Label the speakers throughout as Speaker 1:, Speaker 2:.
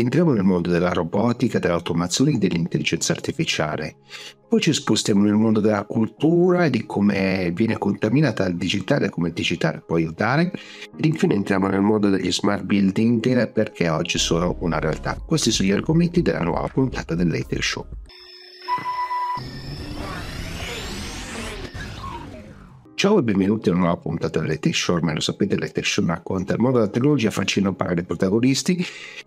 Speaker 1: entriamo nel mondo della robotica, dell'automazione e dell'intelligenza artificiale. Poi ci spostiamo nel mondo della cultura e di come viene contaminata il digitale, come il digitale può aiutare. Ed infine entriamo nel mondo degli smart building perché oggi sono una realtà. Questi sono gli argomenti della nuova puntata del Later Show. Ciao e benvenuti a una nuova puntata del Tech Show, ormai lo sapete, Tech Show racconta il mondo della tecnologia facendo parlare i protagonisti.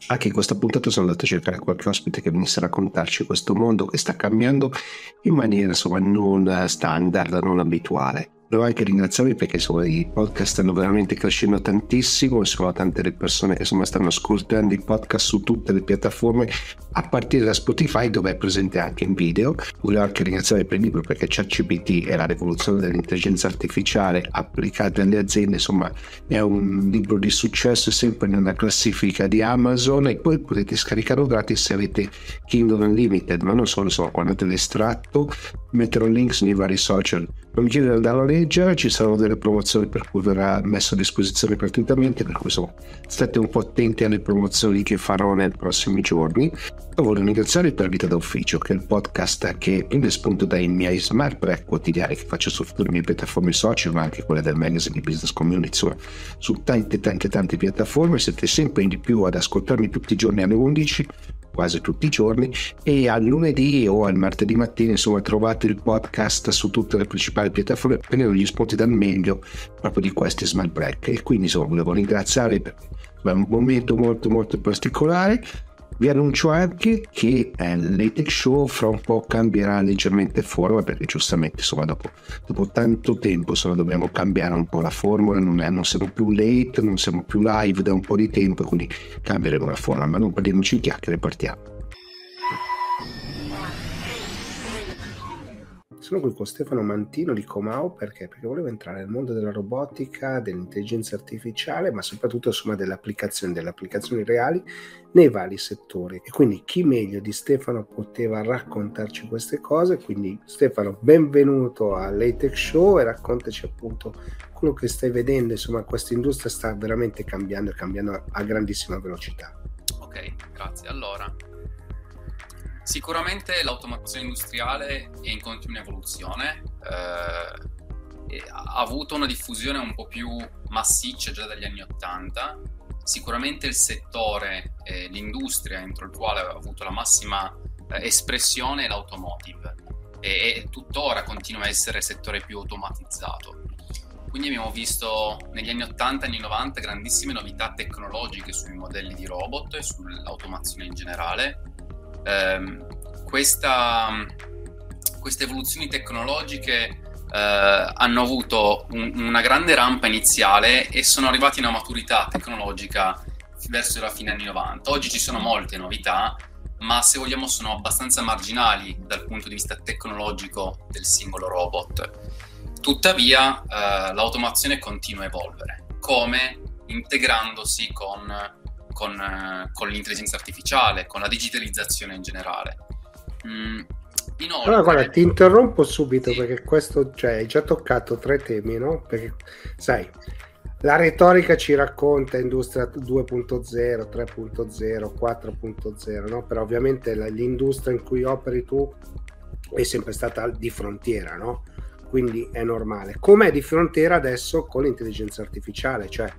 Speaker 1: Anche in questa puntata sono andato a cercare qualche ospite che venisse a raccontarci questo mondo che sta cambiando in maniera insomma non standard, non abituale. Devo anche ringraziarvi perché insomma, i podcast stanno veramente crescendo tantissimo, sono tante le persone che insomma, stanno ascoltando i podcast su tutte le piattaforme, a partire da Spotify dove è presente anche in video. Voglio anche ringraziare per il libro perché ChatGPT è la rivoluzione dell'intelligenza artificiale applicata alle aziende, insomma è un libro di successo sempre nella classifica di Amazon e poi potete scaricarlo gratis se avete Kindle Unlimited, ma non solo, insomma, guardate l'estratto, metterò links nei vari social. Non mi chiedere di andarlo a leggere, ci saranno delle promozioni per cui verrà messo a disposizione gratuitamente, per cui insomma state un po' attenti alle promozioni che farò nei prossimi giorni. Io voglio ringraziare per Vita d'Ufficio, che è il podcast che prende spunto dai miei smart break quotidiani che faccio su tutte le mie piattaforme social, ma anche quelle del magazine di Business Community, insomma, su tante, tante, tante piattaforme. Siete sempre in di più ad ascoltarmi tutti i giorni alle 11 quasi tutti i giorni e al lunedì o al martedì mattina insomma trovate il podcast su tutte le principali piattaforme prendendo gli spunti dal meglio proprio di questi smart break. E quindi insomma volevo ringraziare per un momento molto molto particolare vi annuncio anche che eh, l'ATEC Show fra un po' cambierà leggermente forma perché giustamente insomma dopo, dopo tanto tempo insomma, dobbiamo cambiare un po' la formula, non, è, non, siamo più late, non siamo più live da un po' di tempo, quindi cambieremo la forma, ma non parliamoci chiacchiere, partiamo. Sono qui con Stefano Mantino di Comau perché? Perché volevo entrare nel mondo della robotica, dell'intelligenza artificiale, ma soprattutto insomma delle applicazioni, delle applicazioni reali nei vari settori. E quindi chi meglio di Stefano poteva raccontarci queste cose? Quindi Stefano, benvenuto all'ATEC Show e raccontaci appunto quello che stai vedendo, insomma questa industria sta veramente cambiando e cambiando a grandissima velocità.
Speaker 2: Ok, grazie. Allora, Sicuramente l'automazione industriale è in continua evoluzione, eh, ha avuto una diffusione un po' più massiccia già dagli anni Ottanta. Sicuramente il settore, eh, l'industria entro il quale ha avuto la massima eh, espressione è l'automotive e, e tuttora continua a essere il settore più automatizzato. Quindi abbiamo visto negli anni 80 e anni 90 grandissime novità tecnologiche sui modelli di robot e sull'automazione in generale ehm, questa, queste evoluzioni tecnologiche eh, hanno avuto un, una grande rampa iniziale e sono arrivati a una maturità tecnologica verso la fine anni 90. Oggi ci sono molte novità, ma se vogliamo sono abbastanza marginali dal punto di vista tecnologico del singolo robot. Tuttavia eh, l'automazione continua a evolvere, come integrandosi con con, eh, con l'intelligenza artificiale, con la digitalizzazione in generale.
Speaker 1: Mm, inoltre, allora, guarda, ti interrompo subito sì. perché questo, cioè, hai già toccato tre temi, no? Perché, sai, la retorica ci racconta industria 2.0, 3.0, 4.0, no? Però ovviamente la, l'industria in cui operi tu è sempre stata di frontiera, no? Quindi è normale. Com'è di frontiera adesso con l'intelligenza artificiale? Cioè,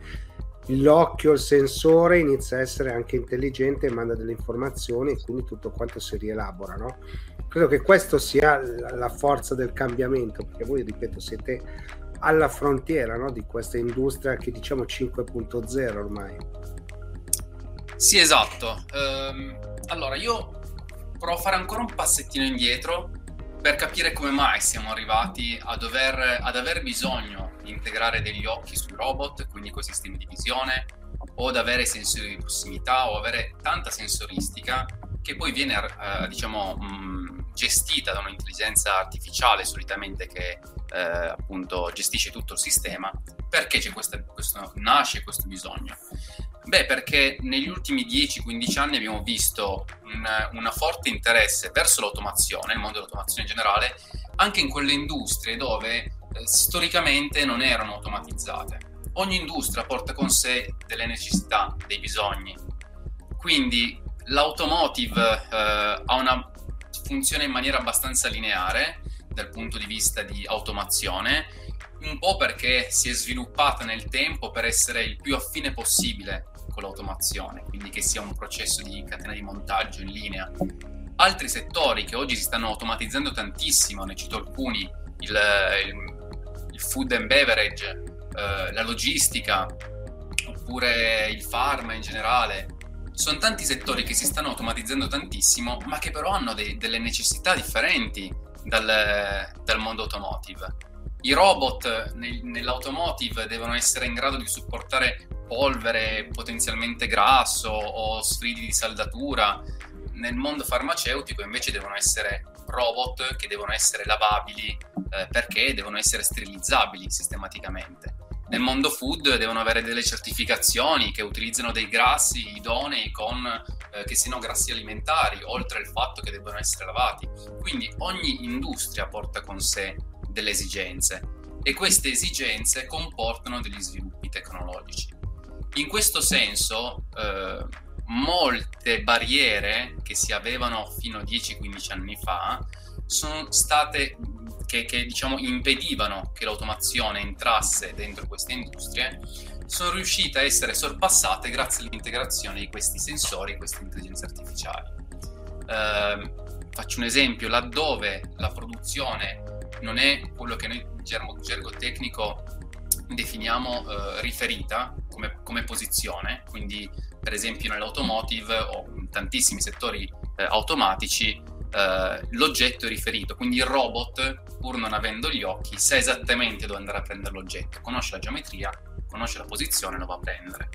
Speaker 1: l'occhio, il sensore inizia a essere anche intelligente e manda delle informazioni e quindi tutto quanto si rielabora. No? Credo che questo sia la forza del cambiamento, perché voi, ripeto, siete alla frontiera no? di questa industria che diciamo 5.0 ormai.
Speaker 2: Sì, esatto. Um, allora, io provo a fare ancora un passettino indietro per capire come mai siamo arrivati dover, ad aver bisogno di integrare degli occhi sui robot, quindi con sistemi di visione, o ad avere sensori di prossimità o avere tanta sensoristica che poi viene eh, diciamo mh, gestita da un'intelligenza artificiale solitamente che eh, appunto gestisce tutto il sistema. Perché c'è questa, questo, nasce questo bisogno Beh, perché negli ultimi 10-15 anni abbiamo visto un forte interesse verso l'automazione, il mondo dell'automazione in generale, anche in quelle industrie dove eh, storicamente non erano automatizzate. Ogni industria porta con sé delle necessità, dei bisogni. Quindi l'automotive eh, ha una funzione in maniera abbastanza lineare dal punto di vista di automazione, un po' perché si è sviluppata nel tempo per essere il più affine possibile con l'automazione, quindi che sia un processo di catena di montaggio in linea. Altri settori che oggi si stanno automatizzando tantissimo, ne cito alcuni, il, il, il food and beverage, eh, la logistica, oppure il pharma in generale, sono tanti settori che si stanno automatizzando tantissimo, ma che però hanno dei, delle necessità differenti dal, dal, mondo automotive. I robot nel, nell'automotive devono essere in grado di supportare polvere potenzialmente grasso o sfridi di saldatura. Nel mondo farmaceutico invece devono essere robot che devono essere lavabili eh, perché devono essere sterilizzabili sistematicamente nel mondo food devono avere delle certificazioni che utilizzano dei grassi idonei con, eh, che siano grassi alimentari, oltre al fatto che debbano essere lavati. Quindi ogni industria porta con sé delle esigenze e queste esigenze comportano degli sviluppi tecnologici. In questo senso, eh, molte barriere che si avevano fino a 10-15 anni fa sono state che, che diciamo, impedivano che l'automazione entrasse dentro queste industrie sono riuscite a essere sorpassate grazie all'integrazione di questi sensori, queste intelligenze artificiali. Eh, faccio un esempio, laddove la produzione non è quello che noi in gergo, gergo tecnico definiamo eh, riferita come, come, posizione, quindi per esempio nell'automotive o in tantissimi settori eh, automatici eh, l'oggetto è riferito, quindi il robot, pur non avendo gli occhi, sa esattamente dove andare a prendere l'oggetto, conosce la geometria, conosce la posizione e lo va a prendere.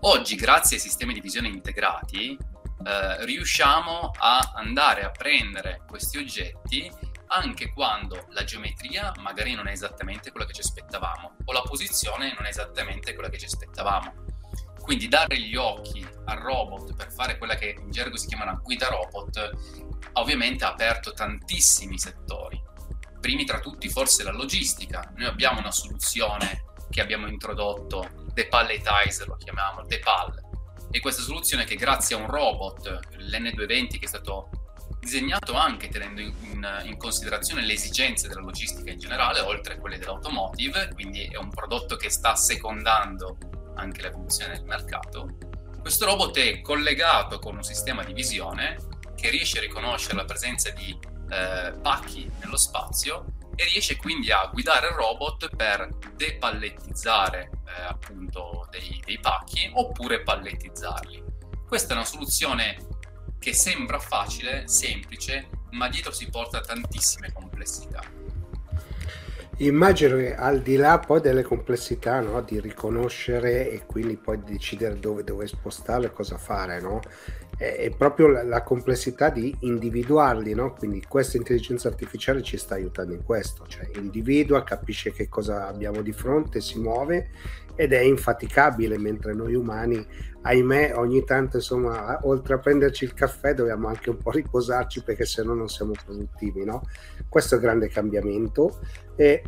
Speaker 2: Oggi, grazie ai sistemi di visione integrati, eh, riusciamo a andare a prendere questi oggetti anche quando la geometria magari non è esattamente quella che ci aspettavamo o la posizione non è esattamente quella che ci aspettavamo. Quindi dare gli occhi al robot per fare quella che in gergo si chiama una guida robot ovviamente ha aperto tantissimi settori. Primi tra tutti forse la logistica. Noi abbiamo una soluzione che abbiamo introdotto, Depalletize lo chiamiamo, Depal. E questa soluzione che grazie a un robot, l'N220 che è stato disegnato anche tenendo in, in, considerazione le esigenze della logistica in generale, oltre a quelle dell'automotive, quindi è un prodotto che sta secondando anche l'evoluzione del mercato. Questo robot è collegato con un sistema di visione che riesce a riconoscere la presenza di eh, pacchi nello spazio e riesce quindi a guidare il robot per depallettizzare eh, appunto dei, dei pacchi oppure pallettizzarli. Questa è una soluzione che sembra facile, semplice, ma dietro si porta tantissime complessità.
Speaker 3: Immagino che al di là poi delle complessità no, di riconoscere e quindi poi decidere dove, dove e cosa fare, no? è, è, proprio la, la, complessità di individuarli, no? quindi questa intelligenza artificiale ci sta aiutando in questo, cioè individua, capisce che cosa abbiamo di fronte, si muove ed è infaticabile, mentre noi umani, ahimè, ogni tanto insomma, oltre a prenderci il caffè dobbiamo anche un po' riposarci perché se no non siamo produttivi, no? Questo è il grande cambiamento. E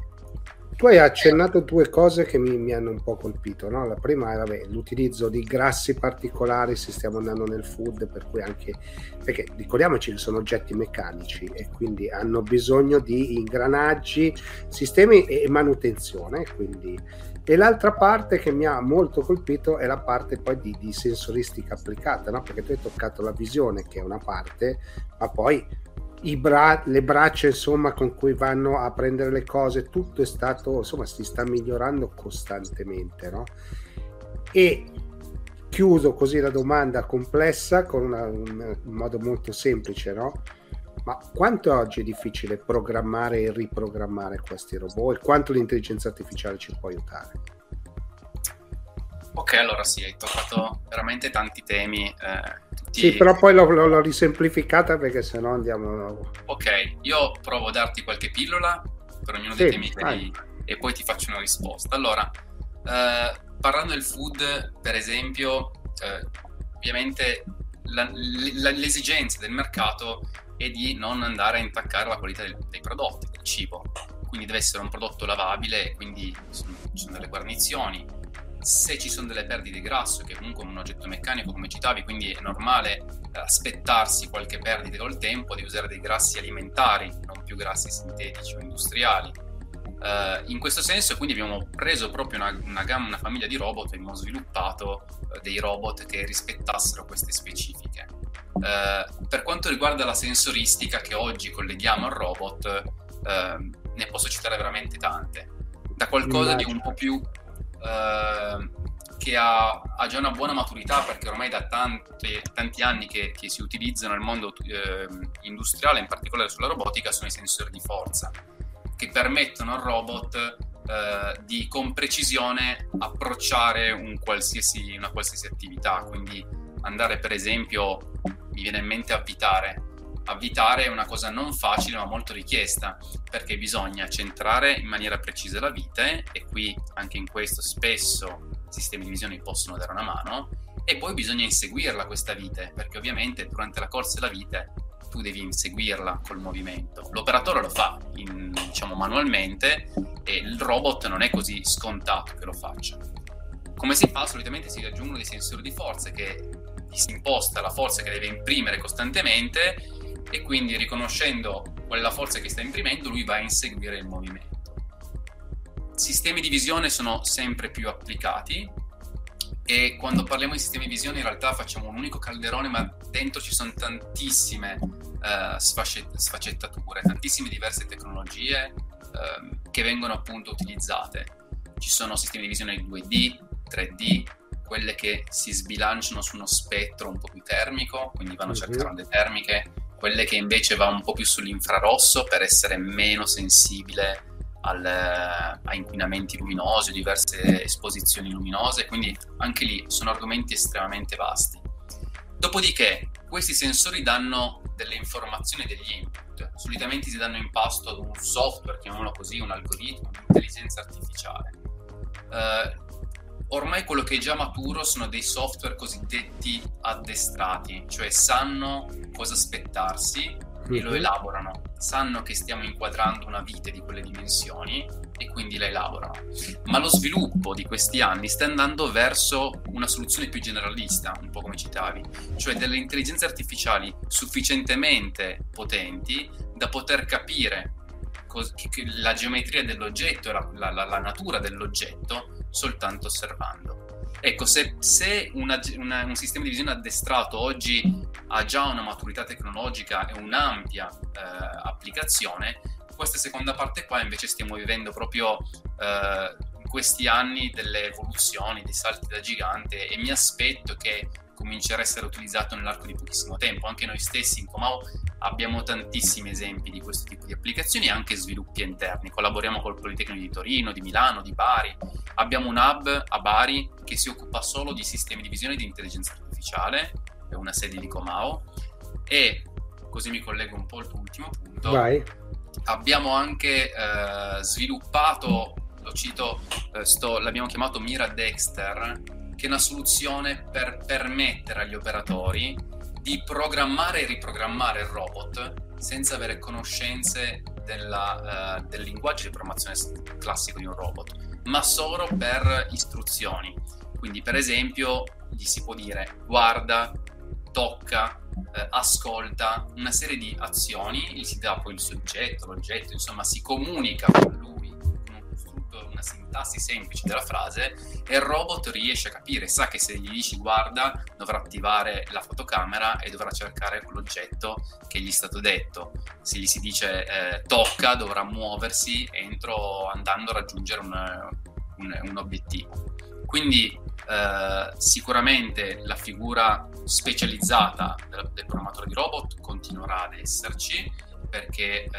Speaker 3: tu hai accennato due cose che mi, mi hanno un po' colpito. No? La prima è vabbè, l'utilizzo di grassi particolari se stiamo andando nel food, per cui anche perché ricordiamoci che sono oggetti meccanici e quindi hanno bisogno di ingranaggi, sistemi e manutenzione. Quindi. E l'altra parte che mi ha molto colpito è la parte poi di, di sensoristica applicata, no? perché tu hai toccato la visione, che è una parte, ma poi bra- le braccia insomma con cui vanno a prendere le cose tutto è stato insomma si sta migliorando costantemente no? e chiuso così la domanda complessa con una, un, un, modo molto semplice no? Ma quanto oggi è difficile programmare e riprogrammare questi robot e quanto l'intelligenza artificiale ci può aiutare
Speaker 2: Ok, allora sì, hai toccato veramente tanti temi. Eh, tutti...
Speaker 3: Sì, però poi l'ho, l'ho, risemplificata perché sennò andiamo...
Speaker 2: Ok, io provo a darti qualche pillola per ognuno dei temi hai e poi ti faccio una risposta. Allora, eh, parlando del food, per esempio, eh, ovviamente la, l'esigenza del mercato è di non andare a intaccare la qualità del, dei prodotti, del cibo. Quindi deve essere un prodotto lavabile, quindi ci sono delle guarnizioni, se ci sono delle perdite di grasso, che comunque è un oggetto meccanico come citavi, quindi è normale eh, aspettarsi qualche perdita col tempo di usare dei grassi alimentari, non più grassi sintetici o industriali. Uh, in questo senso quindi abbiamo preso proprio una, una, gamma, una famiglia di robot e abbiamo sviluppato uh, dei robot che rispettassero queste specifiche. Uh, per quanto riguarda la sensoristica che oggi colleghiamo al robot, ne posso citare veramente tante. Da qualcosa di un po' più che ha, ha, già una buona maturità perché ormai da tanti, tanti anni che, che, si utilizzano nel mondo industriale, in particolare sulla robotica, sono i sensori di forza che permettono al robot eh, di con precisione approcciare un qualsiasi, una qualsiasi attività, quindi andare per esempio, mi viene in mente avvitare. Avvitare è una cosa non facile ma molto richiesta perché bisogna centrare in maniera precisa la vite e qui anche in questo spesso sistemi di visione possono dare una mano e poi bisogna inseguirla questa vite perché ovviamente durante la corsa della vite tu devi inseguirla col movimento. L'operatore lo fa in, diciamo, manualmente e il robot non è così scontato che lo faccia. Come si fa? Solitamente si aggiungono dei sensori di forza che imposta la forza che deve imprimere costantemente e quindi riconoscendo qual è la forza che sta imprimendo lui va a inseguire il movimento. Sistemi di visione sono sempre più applicati e quando parliamo di sistemi di visione in realtà facciamo un unico calderone ma dentro ci sono tantissime uh, sfaccettature, tantissime diverse tecnologie uh, che vengono appunto utilizzate. Ci sono sistemi di visione 2D, 3D, quelle che si sbilanciano su uno spettro un po' più termico, quindi vanno a cercare mhm. onde termiche, quelle che invece va un po' più sull'infrarosso per essere meno sensibile al, a inquinamenti luminosi, diverse esposizioni luminose, quindi anche lì sono argomenti estremamente vasti. Dopodiché questi sensori danno delle informazioni e degli input, solitamente si danno in pasto ad un software, chiamiamolo così, un algoritmo, un'intelligenza artificiale. Uh, ormai quello che è già maturo sono dei software cosiddetti addestrati, cioè sanno cosa aspettarsi e lo mhm. elaborano. Sanno che stiamo inquadrando una vite di quelle dimensioni e quindi la elaborano. Ma lo sviluppo di questi anni sta andando verso una soluzione più generalista, un po' come citavi, cioè delle intelligenze artificiali sufficientemente potenti da poter capire la geometria dell'oggetto la, la, la natura dell'oggetto soltanto osservando. Ecco, se, se una, una, un sistema di visione addestrato oggi ha già una maturità tecnologica e un'ampia eh, applicazione, questa seconda parte qua invece stiamo vivendo proprio eh, in questi anni delle evoluzioni, dei salti da gigante e mi aspetto che comincerà a essere utilizzato nell'arco di pochissimo tempo. Anche noi stessi in Comau abbiamo tantissimi esempi di questo tipo di applicazioni e anche sviluppi interni. Collaboriamo col Politecnico di Torino, di Milano, di Bari. Abbiamo un hub a Bari che si occupa solo di sistemi di visione e di intelligenza artificiale, è una sede di Comau e così mi collego un po' al tuo ultimo punto.
Speaker 3: Vai.
Speaker 2: Abbiamo anche eh, sviluppato, lo cito, eh, sto, l'abbiamo chiamato Mira Dexter, che è una soluzione per permettere agli operatori di programmare e riprogrammare il robot senza avere conoscenze della, uh, del linguaggio di programmazione classico di un robot, ma solo per istruzioni. Quindi, per esempio, gli si può dire guarda, tocca, eh, ascolta, una serie di azioni, gli si dà poi il soggetto, l'oggetto, insomma, si comunica con lui sintassi semplice della frase e il robot riesce a capire, sa che se gli dici guarda dovrà attivare la fotocamera e dovrà cercare quell'oggetto che gli è stato detto. Se gli si dice eh, tocca dovrà muoversi entro andando a raggiungere un, un, un obiettivo. Quindi eh, sicuramente la figura specializzata del, del, programmatore di robot continuerà ad esserci perché eh,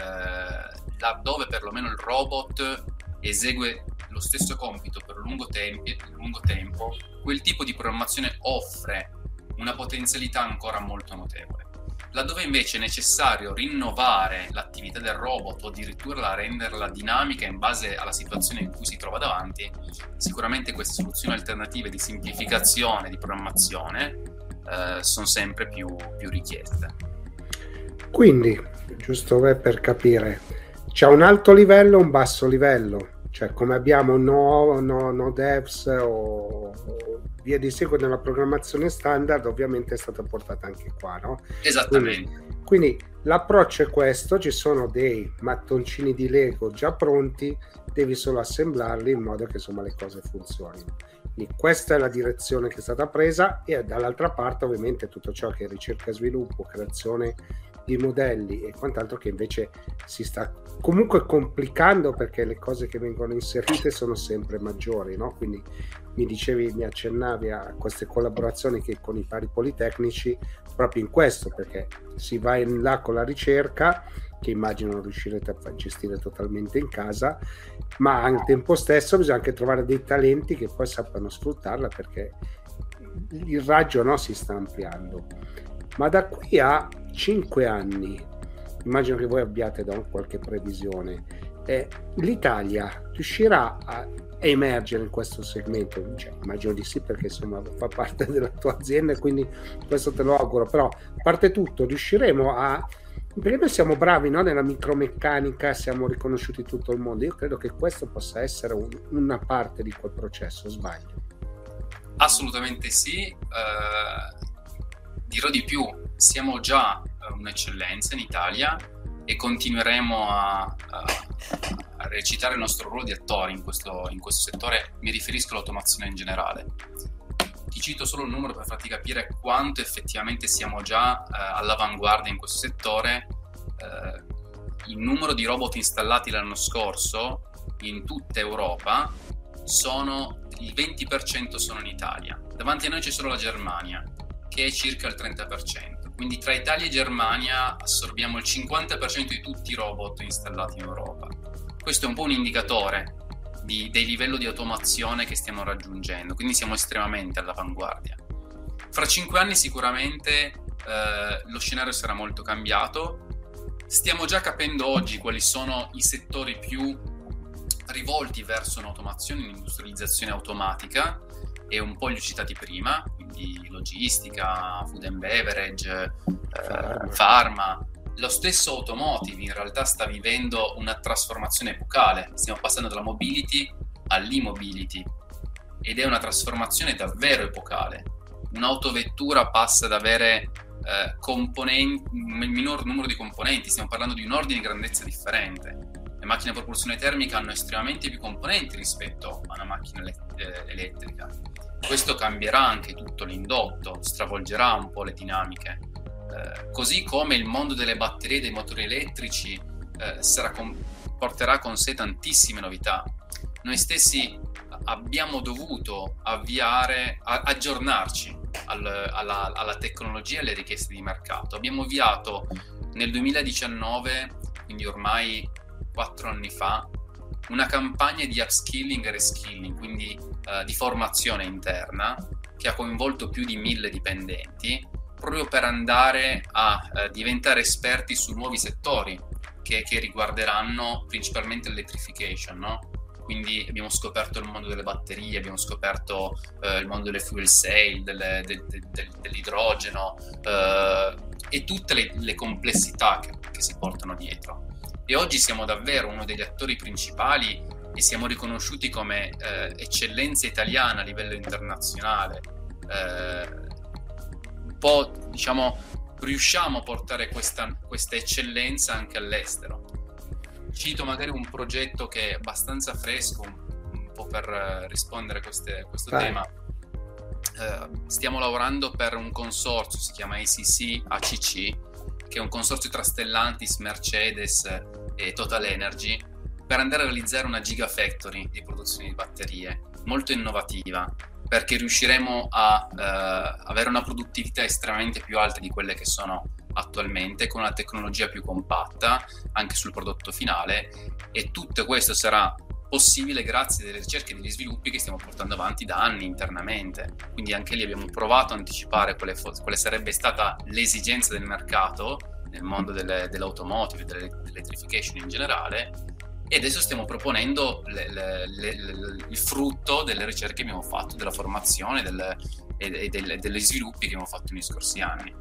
Speaker 2: laddove perlomeno il robot esegue lo stesso compito per lungo, tempi, lungo tempo, quel tipo di programmazione offre una potenzialità ancora molto notevole. Laddove invece è necessario rinnovare l'attività del robot o addirittura renderla dinamica in base alla situazione in cui si trova davanti, sicuramente queste soluzioni alternative di semplificazione, di programmazione, eh, sono sempre più, più richieste.
Speaker 3: Quindi, giusto per capire, c'è un alto livello e un basso livello cioè come abbiamo no, no, no devs o, o via di seguito nella programmazione standard ovviamente è stata portata anche qua no?
Speaker 2: esattamente
Speaker 3: quindi, quindi l'approccio è questo ci sono dei mattoncini di Lego già pronti devi solo assemblarli in modo che insomma le cose funzionino quindi questa è la direzione che è stata presa e dall'altra parte ovviamente tutto ciò che è ricerca sviluppo creazione di modelli e quant'altro che invece si sta comunque complicando perché le cose che vengono inserite sono sempre maggiori, no? Quindi mi dicevi, mi accennavi a queste collaborazioni che con i pari politecnici proprio in questo, perché si va in là con la ricerca che immagino riuscirete a gestire totalmente in casa, ma al tempo stesso bisogna anche trovare dei talenti che poi sappiano sfruttarla perché il raggio no, si sta ampliando. Ma da qui a 5 anni, immagino che voi abbiate da qualche previsione, eh, l'Italia riuscirà a emergere in questo segmento? Cioè, immagino di sì perché insomma fa parte della tua azienda e quindi questo te lo auguro, però a parte tutto riusciremo a... Perché noi siamo bravi no? nella micromeccanica, siamo riconosciuti in tutto il mondo. Io credo che questo possa essere un, una parte di quel processo, sbaglio?
Speaker 2: Assolutamente sì. Uh, dirò di più, siamo già eh, un'eccellenza in Italia e continueremo a, a, a, recitare il nostro ruolo di attori in questo, in questo, settore, mi riferisco all'automazione in generale. Ti cito solo il numero per farti capire quanto effettivamente siamo già eh, all'avanguardia in questo settore. Eh, il numero di robot installati l'anno scorso in tutta Europa sono il 20% sono in Italia. Davanti a noi c'è solo la Germania, che è circa il 30%. Quindi tra Italia e Germania assorbiamo il 50% di tutti i robot installati in Europa. Questo è un po' un indicatore di, del livello di automazione che stiamo raggiungendo, quindi siamo estremamente all'avanguardia. Fra cinque anni sicuramente eh, lo scenario sarà molto cambiato. Stiamo già capendo oggi quali sono i settori più rivolti verso un'automazione, un'industrializzazione automatica e un po' li ho citati prima, quindi logistica, food and beverage, eh, pharma. Lo stesso automotive in realtà sta vivendo una trasformazione epocale, stiamo passando dalla mobility all'immobility ed è una trasformazione davvero epocale. Un'autovettura passa ad avere eh, componenti, minor numero di componenti, stiamo parlando di un ordine di grandezza differente. Le macchine a propulsione termica hanno estremamente più componenti rispetto a una macchina eh, elettrica questo cambierà anche tutto l'indotto, stravolgerà un po' le dinamiche. Eh, così come il mondo delle batterie dei motori elettrici eh, con, porterà con sé tantissime novità. Noi stessi abbiamo dovuto avviare, a, aggiornarci al, alla, alla tecnologia e alle richieste di mercato. Abbiamo avviato nel 2019, quindi ormai quattro anni fa, una campagna di upskilling e reskilling, quindi uh, di formazione interna, che ha coinvolto più di mille dipendenti, proprio per andare a uh, diventare esperti su nuovi settori che, che riguarderanno principalmente l'electrification, no? quindi abbiamo scoperto il mondo delle batterie, abbiamo scoperto uh, il mondo delle fuel cell, delle, de, de, de, dell'idrogeno uh, e tutte le, le complessità che, che, si portano dietro e oggi siamo davvero uno degli attori principali e siamo riconosciuti come eh, eccellenza italiana a livello internazionale. Eh, un po' diciamo riusciamo a portare questa, questa eccellenza anche all'estero. Cito magari un progetto che è abbastanza fresco, un, po' per eh, rispondere a queste, questo Vai. tema. Eh, stiamo lavorando per un consorzio, si chiama ACC, ACC, che è un consorzio tra Stellantis, Mercedes e Total Energy, per andare a realizzare una gigafactory di produzione di batterie, molto innovativa, perché riusciremo a eh, avere una produttività estremamente più alta di quelle che sono attualmente, con una tecnologia più compatta anche sul prodotto finale e tutto questo sarà possibile grazie alle ricerche e agli sviluppi che stiamo portando avanti da anni internamente. Quindi anche lì abbiamo provato a anticipare quale, quale sarebbe stata l'esigenza del mercato nel mondo delle, dell'automotive, dell'elettrification in generale e adesso stiamo proponendo le, le, il frutto delle ricerche che abbiamo fatto, della formazione del, e, e del, degli sviluppi che abbiamo fatto negli scorsi anni.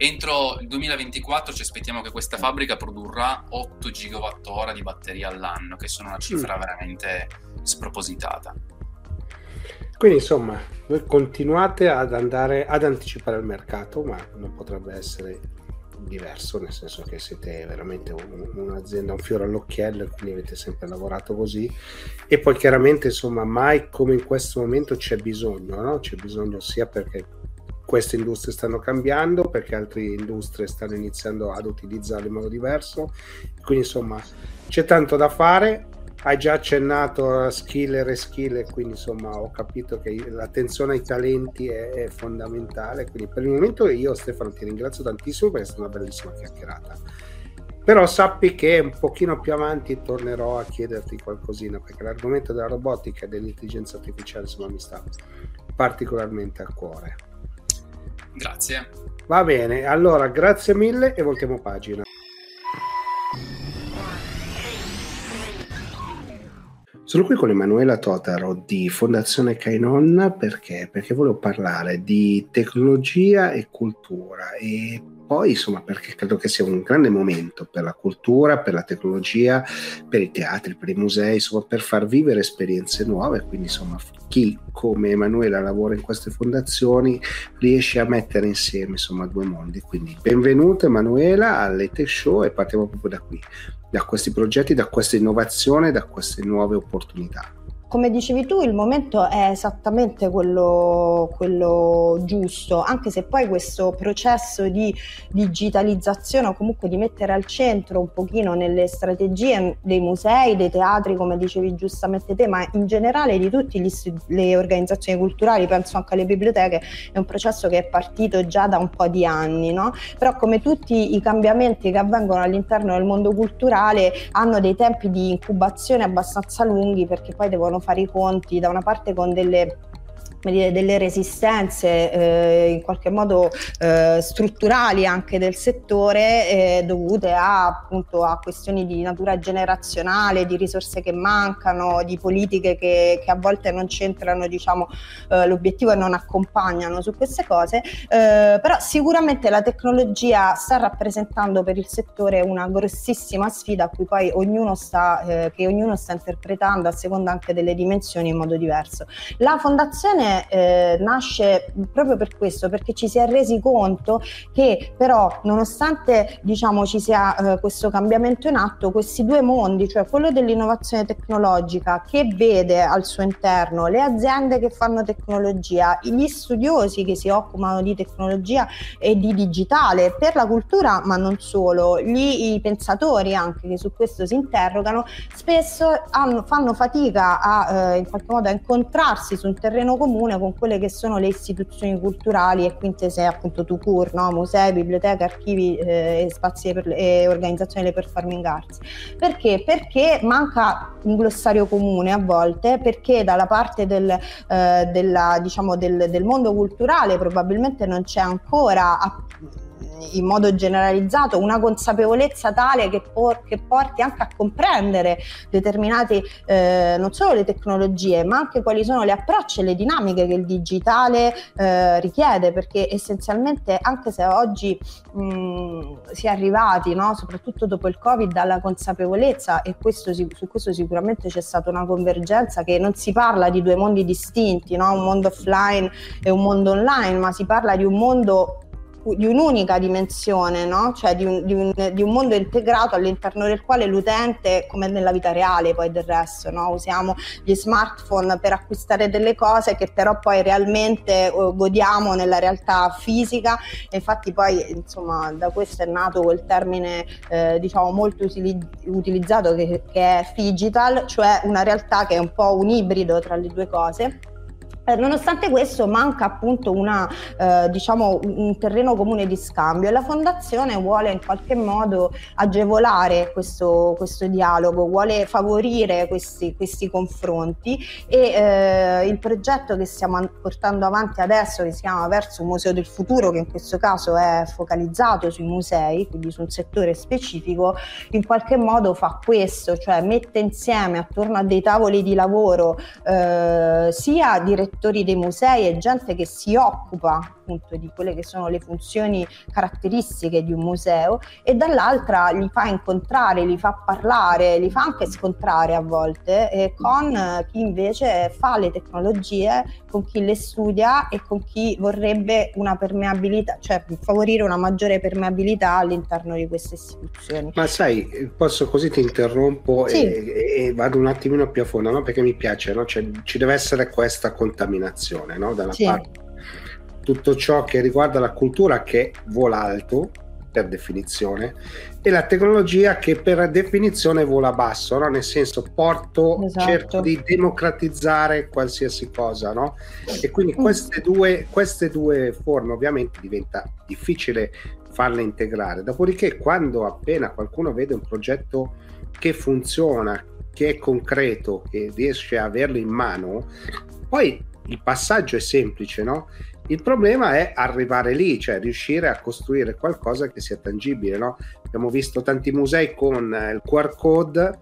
Speaker 2: Entro il 2024 ci aspettiamo che questa fabbrica produrrà 8 gigawattora di batterie all'anno, che sono una cifra mm. veramente spropositata.
Speaker 3: Quindi insomma, voi continuate ad andare ad anticipare il mercato, ma non potrebbe essere diverso, nel senso che siete veramente un, un'azienda, un fiore all'occhiello e quindi avete sempre lavorato così. E poi chiaramente, insomma, mai come in questo momento c'è bisogno, no? C'è bisogno sia perché queste industrie stanno cambiando, perché altre industrie stanno iniziando ad utilizzarle in modo diverso. Quindi insomma c'è tanto da fare. Hai già accennato a skill e reskill, quindi insomma ho capito che l'attenzione ai talenti è, è, fondamentale. Quindi per il momento io Stefano ti ringrazio tantissimo perché è stata una bellissima chiacchierata. Però sappi che un pochino più avanti tornerò a chiederti qualcosina perché l'argomento della robotica e dell'intelligenza artificiale insomma mi sta particolarmente a cuore.
Speaker 2: Grazie.
Speaker 3: Va bene, allora grazie mille e voltiamo pagina. Sono qui con Emanuela Totaro di Fondazione Kainon perché? Perché volevo parlare di tecnologia e cultura e poi insomma perché credo che sia un grande momento per la cultura, per la tecnologia, per i teatri, per i musei, insomma per far vivere esperienze nuove, quindi insomma chi come Emanuela lavora in queste fondazioni riesce a mettere insieme insomma due mondi. Quindi benvenuta Emanuela all'Ete Show e partiamo proprio da qui, da questi progetti, da questa innovazione, da queste nuove opportunità
Speaker 4: come dicevi tu, il momento è esattamente quello, quello, giusto, anche se poi questo processo di digitalizzazione o comunque di mettere al centro un pochino nelle strategie dei musei, dei teatri, come dicevi giustamente te, ma in generale di tutte le organizzazioni culturali, penso anche alle biblioteche, è un processo che è partito già da un po' di anni, no? Però come tutti i cambiamenti che avvengono all'interno del mondo culturale hanno dei tempi di incubazione abbastanza lunghi perché poi devono fare i conti da una parte con delle dire, delle resistenze eh, in qualche modo eh, strutturali anche del settore eh, dovute a, appunto, a questioni di natura generazionale, di risorse che mancano, di politiche che, che a volte non centrano diciamo, eh, l'obiettivo e non accompagnano su queste cose, eh, però sicuramente la tecnologia sta rappresentando per il settore una grossissima sfida a cui poi ognuno sta, eh, che ognuno sta interpretando a seconda anche delle dimensioni in modo diverso. La fondazione eh, nasce proprio per questo, perché ci si è resi conto che però nonostante diciamo, ci sia eh, questo cambiamento in atto, questi due mondi, cioè quello dell'innovazione tecnologica che vede al suo interno le aziende che fanno tecnologia, gli studiosi che si occupano di tecnologia e di digitale per la cultura, ma non solo, gli, i pensatori anche che su questo si interrogano, spesso hanno, fanno fatica a eh, in qualche modo a incontrarsi su un terreno comune comune con quelle che sono le istituzioni culturali e quindi se appunto tu cur, no? musei, biblioteche, archivi eh, e spazi per, e organizzazioni delle performing arts. Perché? Perché manca un glossario comune a volte, perché dalla parte del, eh, della, diciamo, del, del mondo culturale probabilmente non c'è ancora in modo generalizzato una consapevolezza tale che, por- che porti anche a comprendere determinate eh, non solo le tecnologie ma anche quali sono le approcci e le dinamiche che il digitale eh, richiede perché essenzialmente anche se oggi mh, si è arrivati no, soprattutto dopo il covid alla consapevolezza e questo, su questo sicuramente c'è stata una convergenza che non si parla di due mondi distinti no? un mondo offline e un mondo online ma si parla di un mondo di un'unica dimensione, no? cioè di un, di, un, di un, mondo integrato all'interno del quale l'utente, come nella vita reale poi del resto, no? usiamo gli smartphone per acquistare delle cose che però poi realmente uh, godiamo nella realtà fisica infatti poi insomma da questo è nato quel termine eh, diciamo molto utili- utilizzato che, che è digital, cioè una realtà che è un po' un ibrido tra le due cose eh, nonostante questo manca appunto una, eh, diciamo, un terreno comune di scambio e la fondazione vuole in qualche modo agevolare questo, questo dialogo, vuole favorire questi, questi confronti e eh, il progetto che stiamo portando avanti adesso che si chiama Verso un Museo del Futuro che in questo caso è focalizzato sui musei, quindi su un settore specifico, in qualche modo fa questo, cioè mette insieme attorno a dei tavoli di lavoro eh, sia direttori direttori dei musei e gente che si occupa appunto di quelle che sono le funzioni caratteristiche di un museo e dall'altra li fa incontrare, li fa parlare, li fa anche scontrare a volte eh, con chi invece fa le tecnologie, con chi le studia e con chi vorrebbe una permeabilità, cioè favorire una maggiore permeabilità all'interno di queste istituzioni.
Speaker 3: Ma sai, posso così ti interrompo sì. e, e, vado un attimino più a fondo, no? perché mi piace, no? cioè, ci deve essere questa contaminazione no? da sì. parte tutto ciò che riguarda la cultura che vola alto per definizione e la tecnologia che per definizione vola basso, no? nel senso porto, esatto. cerco di democratizzare qualsiasi cosa, no? E quindi queste due, queste due forme ovviamente diventa difficile farle integrare. Dopodiché quando appena qualcuno vede un progetto che funziona, che è concreto, che riesce a averlo in mano, poi il passaggio è semplice, no? Il problema è arrivare lì, cioè riuscire a costruire qualcosa che sia tangibile. No? Abbiamo visto tanti musei con eh, il QR code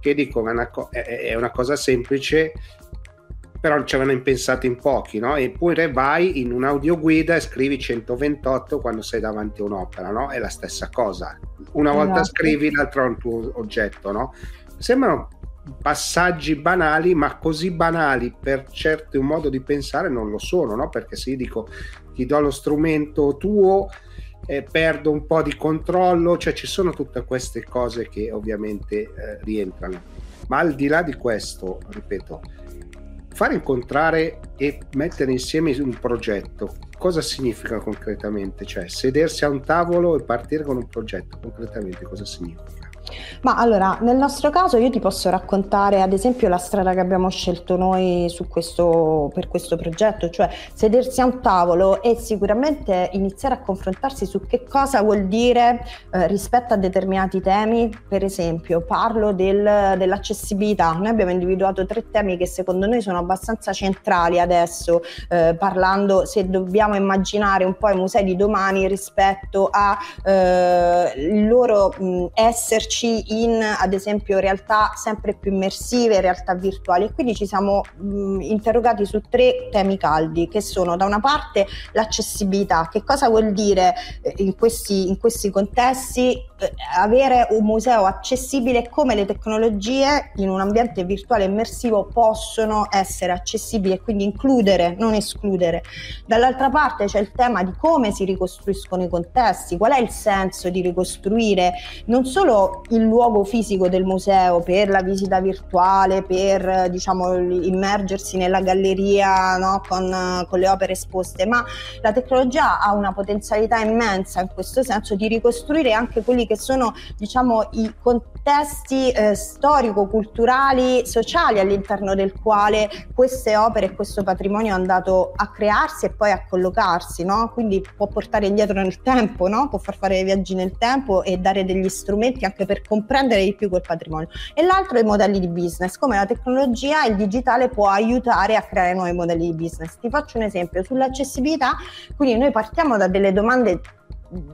Speaker 3: che dicono è una, co- è una cosa semplice, però ci avevano pensato in pochi, no? Eppure vai in un'audioguida e scrivi 128 quando sei davanti a un'opera, no? È la stessa cosa. Una volta esatto. scrivi, l'altra è un tuo oggetto, no? Sembrano passaggi banali, ma così banali per certo un modo di pensare non lo sono, no? Perché se io dico ti do lo strumento tuo, eh, perdo un po' di controllo, cioè ci sono tutte queste cose che ovviamente eh, rientrano. Ma al di là di questo, ripeto, fare incontrare e mettere insieme un progetto, cosa significa concretamente? Cioè sedersi a un tavolo e partire con un progetto, concretamente cosa significa?
Speaker 4: Ma allora, nel nostro caso io ti posso raccontare ad esempio la strada che abbiamo scelto noi questo, per questo progetto, cioè sedersi a un tavolo e sicuramente iniziare a confrontarsi su che cosa vuol dire eh, rispetto a determinati temi. Per esempio, parlo del, dell'accessibilità. Noi abbiamo individuato tre temi che secondo noi sono abbastanza centrali adesso, eh, parlando se dobbiamo immaginare un po' i musei di domani rispetto a eh, loro mh, esserci muoverci in ad esempio realtà sempre più immersive, realtà virtuali e quindi ci siamo mh, interrogati su tre temi caldi che sono da una parte l'accessibilità, che cosa vuol dire eh, in, questi, in questi contesti eh, avere un museo accessibile e come le tecnologie in un ambiente virtuale immersivo possono essere accessibili e quindi includere, non escludere. Dall'altra parte c'è il tema di come si ricostruiscono i contesti, qual è il senso di ricostruire non solo il luogo fisico del museo per la visita virtuale, per diciamo immergersi nella galleria no, con, con le opere esposte, ma la tecnologia ha una potenzialità immensa in questo senso di ricostruire anche quelli che sono diciamo i contesti eh, storico-culturali, sociali all'interno del quale queste opere e questo patrimonio è andato a crearsi e poi a collocarsi, no? quindi può portare indietro nel tempo, no? può far fare viaggi nel tempo e dare degli strumenti anche per comprendere di più quel patrimonio. E l'altro è i modelli di business, come la tecnologia e il digitale può aiutare a creare nuovi modelli di business. Ti faccio un esempio sull'accessibilità, quindi noi partiamo da delle domande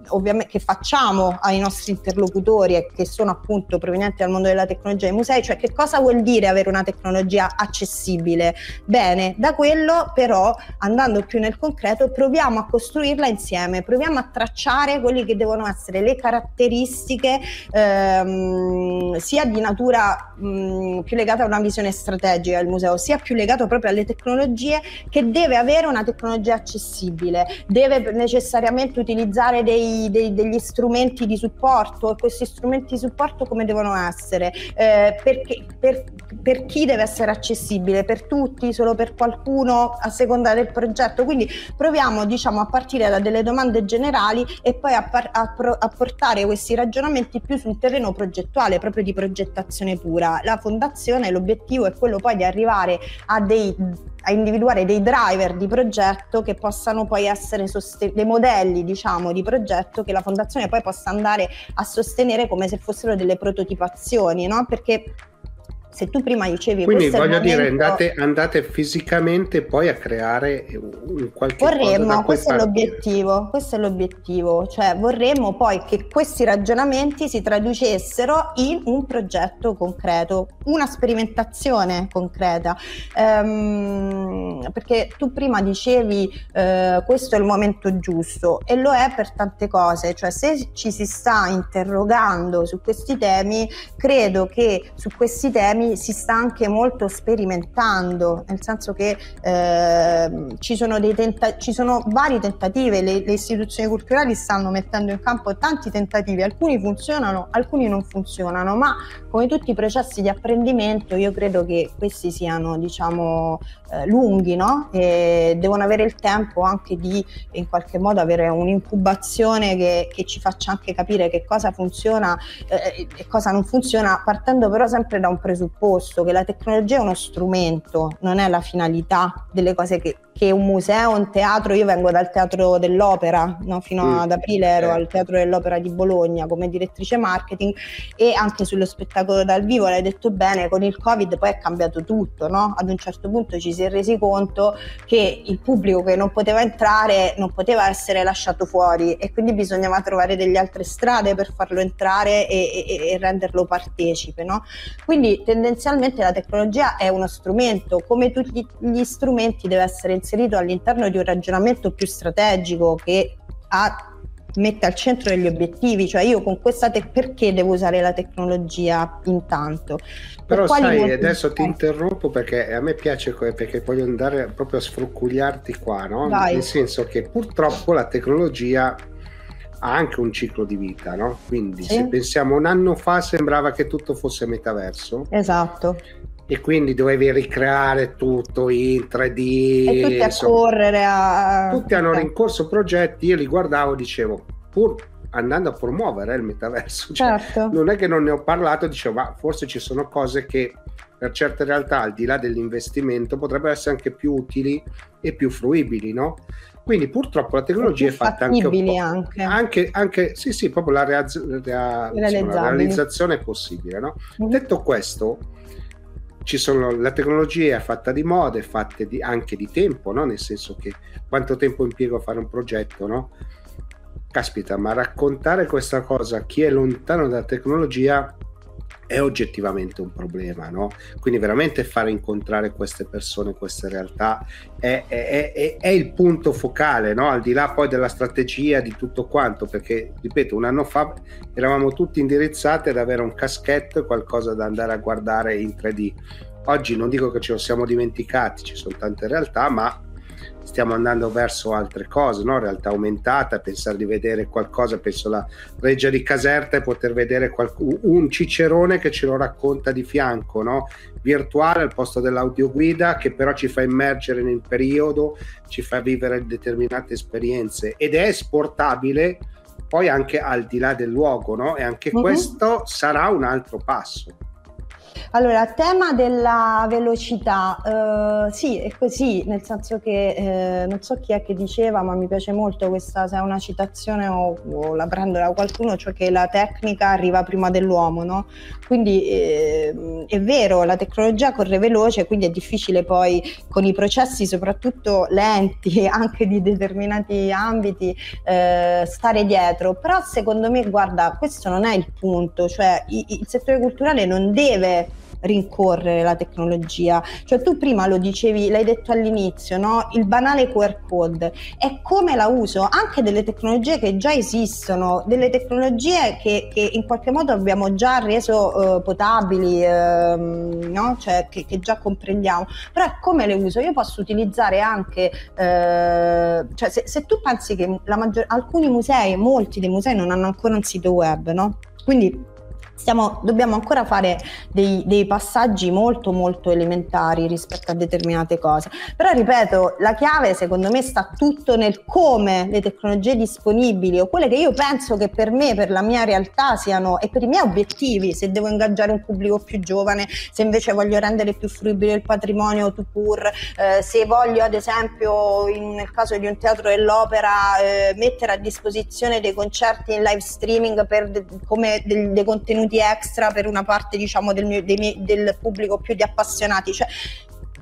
Speaker 4: ovviamente che facciamo ai nostri interlocutori e che sono appunto provenienti dal mondo della tecnologia dei musei, cioè che cosa vuol dire avere una tecnologia accessibile? Bene, da quello però andando più nel concreto proviamo a costruirla insieme, proviamo a tracciare quelle che devono essere le caratteristiche ehm, sia di natura mh, più legata a una visione strategica del museo, sia più legato proprio alle tecnologie che deve avere una tecnologia accessibile, deve necessariamente utilizzare dei, dei, degli strumenti di supporto e questi strumenti di supporto come devono essere, eh, perché, per, per, chi deve essere accessibile, per tutti, solo per qualcuno a seconda del progetto. Quindi proviamo diciamo, a partire da delle domande generali e poi a, par- a, pro- a portare questi ragionamenti più sul terreno progettuale, proprio di progettazione pura. La fondazione, l'obiettivo è quello poi di arrivare a dei a individuare dei driver di progetto che possano poi essere sosten- dei modelli diciamo di progetto che la fondazione poi possa andare a sostenere come se fossero delle prototipazioni no? perché se tu prima dicevi
Speaker 3: quindi voglio dire andate, andate, fisicamente poi a creare un qualche
Speaker 4: vorremmo questo è l'obiettivo questo è l'obiettivo. Cioè vorremmo poi che questi ragionamenti si traducessero in un progetto concreto una sperimentazione concreta. Ehm, perché tu prima dicevi eh, questo è il momento giusto e lo è per tante cose. Cioè se ci si sta interrogando su questi temi credo che su questi temi anni si sta anche molto sperimentando, nel senso che eh, ci, sono tenta- ci, sono vari tentativi, le, le, istituzioni culturali stanno mettendo in campo tanti tentativi, alcuni funzionano, alcuni non funzionano, ma come tutti i processi di apprendimento io credo che questi siano diciamo eh, lunghi no? e devono avere il tempo anche di in qualche modo avere un'incubazione che, che ci faccia anche capire che cosa funziona eh, e cosa non funziona, partendo però sempre da un presupposto che la tecnologia è uno strumento, non è la finalità delle cose che, che un museo, un teatro, io vengo dal teatro dell'opera, no? fino mm. ad aprile ero al teatro dell'opera di Bologna come direttrice marketing e anche sullo spettacolo dal vivo, l'hai detto bene, con il covid poi è cambiato tutto, no? ad un certo punto ci si è resi conto che il pubblico che non poteva entrare non poteva essere lasciato fuori e quindi bisognava trovare delle altre strade per farlo entrare e, e, e renderlo partecipe. No? Quindi tendenzialmente la tecnologia è uno strumento, come tutti gli strumenti deve essere inserito all'interno di un ragionamento più strategico che ha mette al centro degli obiettivi, cioè io con questa te- perché devo usare la tecnologia intanto?
Speaker 3: Però sai, adesso ti interrompo perché a me piace perché voglio andare proprio a sfrucugliarti qua, no? Nel senso che purtroppo la tecnologia ha anche un ciclo di vita, no? Quindi sì. se pensiamo un anno fa sembrava che tutto fosse metaverso.
Speaker 4: Esatto
Speaker 3: e quindi dovevi ricreare tutto in 3D.
Speaker 4: E tutti a correre a...
Speaker 3: Tutti hanno rincorso progetti, io li guardavo e dicevo, pur andando a promuovere il metaverso, cioè, certo. non è che non ne ho parlato, dicevo, ma forse ci sono cose che per certe realtà, al di là dell'investimento, potrebbero essere anche più utili e più fruibili, no? Quindi purtroppo la tecnologia è fatta anche,
Speaker 4: anche.
Speaker 3: anche, anche sì, sì, proprio la, reaz- rea- insomma, la realizzazione è possibile, no? Mm. Detto questo, sono, la tecnologia è fatta di moda, è fatta di, anche di tempo, no? nel senso che quanto tempo impiego a fare un progetto, no? Caspita, ma raccontare questa cosa a chi è lontano dalla tecnologia è oggettivamente un problema, no? Quindi veramente fare incontrare queste persone, queste realtà è, è, è, è il punto focale, no? Al di là poi della strategia, di tutto quanto, perché ripeto, un anno fa eravamo tutti indirizzati ad avere un caschetto e qualcosa da andare a guardare in 3D. Oggi non dico che ce lo siamo dimenticati, ci sono tante realtà, ma stiamo andando verso altre cose, no? realtà aumentata, pensare di vedere qualcosa, penso alla reggia di Caserta e poter vedere qualc- un cicerone che ce lo racconta di fianco, no? virtuale al posto dell'audioguida che però ci fa immergere nel periodo, ci fa vivere determinate esperienze ed è esportabile poi anche al di là del luogo, no? E anche uh-huh. questo sarà un altro passo.
Speaker 4: Allora, tema della velocità, eh, sì, è così, nel senso che eh, non so chi è che diceva, ma mi piace molto questa, se è una citazione o, o, la prendo da qualcuno, cioè che la tecnica arriva prima dell'uomo, no? Quindi eh, è vero, la tecnologia corre veloce, quindi è difficile poi con i processi, soprattutto lenti, anche di determinati ambiti, eh, stare dietro. Però secondo me, guarda, questo non è il punto, cioè il, il settore culturale non deve rincorrere la tecnologia. Cioè tu prima lo dicevi, l'hai detto all'inizio, no? il banale QR code è come la uso anche delle tecnologie che già esistono, delle tecnologie che, che in qualche modo abbiamo già reso uh, potabili, uh, no? cioè, che, che, già comprendiamo, però è come le uso. Io posso utilizzare anche, uh, cioè se, se, tu pensi che maggior, alcuni musei, molti dei musei non hanno ancora un sito web, no? Quindi Stiamo, dobbiamo ancora fare dei, dei, passaggi molto molto elementari rispetto a determinate cose. Però ripeto, la chiave secondo me sta tutto nel come le tecnologie disponibili o quelle che io penso che per me, per la mia realtà siano e per i miei obiettivi, se devo ingaggiare un pubblico più giovane, se invece voglio rendere più fruibile il patrimonio to pur, eh, se voglio ad esempio in, nel caso di un teatro dell'opera eh, mettere a disposizione dei concerti in live streaming per de, come dei, dei contenuti contenuti extra per una parte diciamo del, mio, miei, del pubblico più di appassionati, cioè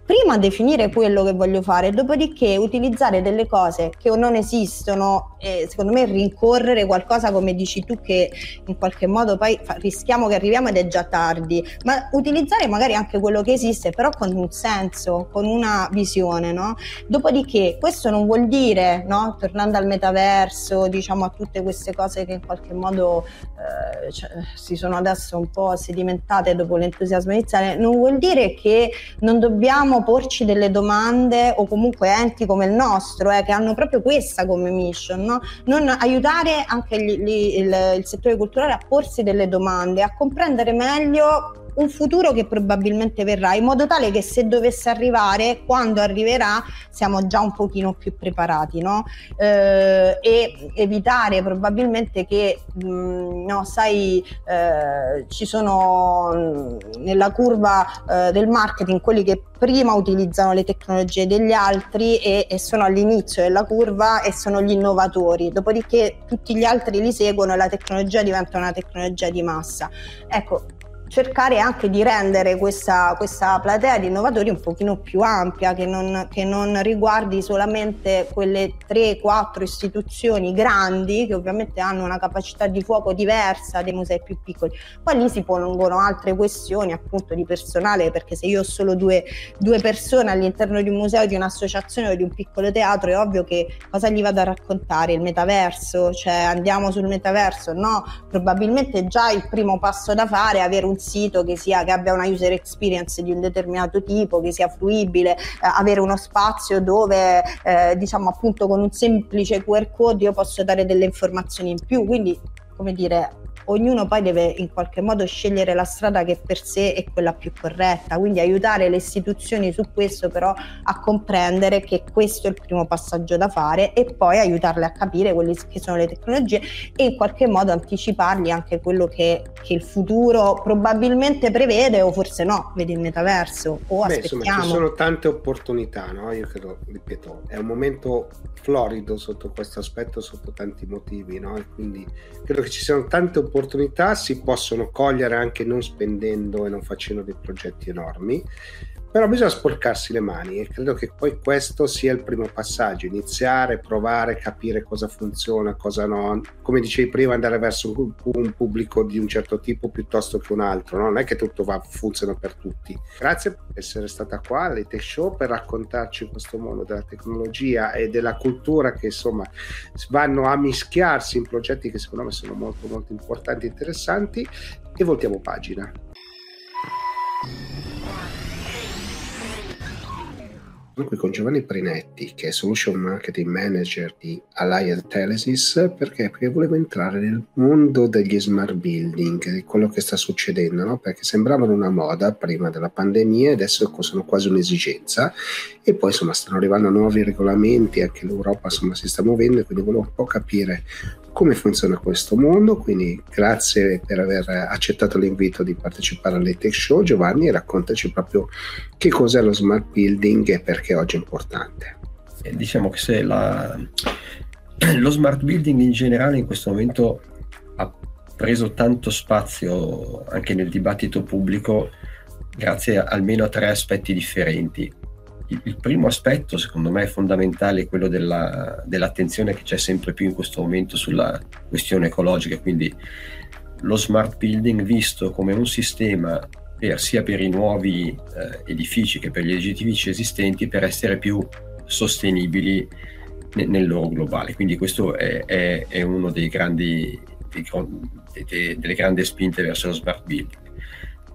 Speaker 4: prima definire quello che voglio fare, dopodiché utilizzare delle cose che non esistono e secondo me rincorrere qualcosa come dici tu che in qualche modo poi fa, rischiamo che arriviamo ed è già tardi, ma utilizzare magari anche quello che esiste però con un senso, con una visione, no? Dopodiché questo non vuol dire, no? tornando al metaverso, diciamo a tutte queste cose che in qualche modo eh, cioè, si sono adesso un po' sedimentate dopo l'entusiasmo iniziale, non vuol dire che non dobbiamo dobbiamo porci delle domande o comunque enti come il nostro eh, che hanno proprio questa come mission, no? non aiutare anche gli, gli, il, il settore culturale a porsi delle domande, a comprendere meglio un futuro che probabilmente verrà, in modo tale che se dovesse arrivare, quando arriverà, siamo già un pochino più preparati, no? Eh, e evitare probabilmente che, mh, mm, no, sai, eh, ci sono mm, nella curva eh, del marketing quelli che prima utilizzano le tecnologie degli altri e, e, sono all'inizio della curva e sono gli innovatori, dopodiché tutti gli altri li seguono e la tecnologia diventa una tecnologia di massa. Ecco, cercare anche di rendere questa, questa, platea di innovatori un pochino più ampia, che non, che non riguardi solamente quelle 3-4 istituzioni grandi che ovviamente hanno una capacità di fuoco diversa dei musei più piccoli. Poi lì si pongono altre questioni appunto di personale, perché se io ho solo due, due persone all'interno di un museo, di un'associazione o di un piccolo teatro, è ovvio che cosa gli vado a raccontare? Il metaverso? Cioè andiamo sul metaverso? No, probabilmente già il primo passo da fare è avere un sito che, sia, che abbia una user experience di un determinato tipo, che sia fruibile, eh, avere uno spazio dove eh, diciamo appunto con un semplice QR code io posso dare delle informazioni in più, quindi come dire ognuno poi deve in qualche modo scegliere la strada che per sé è quella più corretta, quindi aiutare le istituzioni su questo però a comprendere che questo è il primo passaggio da fare e poi aiutarle a capire quelle che sono le tecnologie e in qualche modo anticipargli anche quello che, che il futuro probabilmente prevede o forse no, vedi il metaverso o Beh, aspettiamo.
Speaker 3: Insomma, ci sono tante opportunità, no? Io credo, ripeto, è un momento florido sotto questo aspetto, sotto tanti motivi, no? E quindi credo che ci siano tante opportunità opportunità si possono cogliere anche non spendendo e non facendo dei progetti enormi però bisogna sporcarsi le mani e credo che poi questo sia il primo passaggio, iniziare, provare, capire cosa funziona, cosa no, come dicevi prima andare verso un, pubblico di un certo tipo piuttosto che un altro, no? non è che tutto va, funziona per tutti. Grazie per essere stata qua alle Tech Show per raccontarci questo mondo della tecnologia e della cultura che insomma vanno a mischiarsi in progetti che secondo me sono molto molto importanti e interessanti e voltiamo pagina. Qui con Giovanni Prinetti, che è Solution Marketing Manager di Allied Telesis, perché? perché volevo entrare nel mondo degli smart building, di quello che sta succedendo, no? perché sembravano una moda prima della pandemia e adesso sono quasi un'esigenza e poi insomma stanno arrivando nuovi regolamenti, anche l'Europa insomma si sta muovendo quindi volevo un po' capire come funziona questo mondo. Quindi grazie per aver accettato l'invito di partecipare alle Tech Show. Giovanni, raccontaci proprio che cos'è lo smart building e perché oggi è importante.
Speaker 5: Eh, diciamo che se la, lo smart building in generale in questo momento ha preso tanto spazio anche nel dibattito pubblico grazie almeno a tre aspetti differenti il primo aspetto, secondo me, è fondamentale, quello della, dell'attenzione che c'è sempre più in questo momento sulla questione ecologica, quindi lo smart building visto come un sistema per, sia per i nuovi eh, edifici che per gli edifici esistenti per essere più sostenibili ne, nel loro globale. Quindi questo è, è, è uno dei grandi, dei, dei, delle grandi spinte verso lo smart building.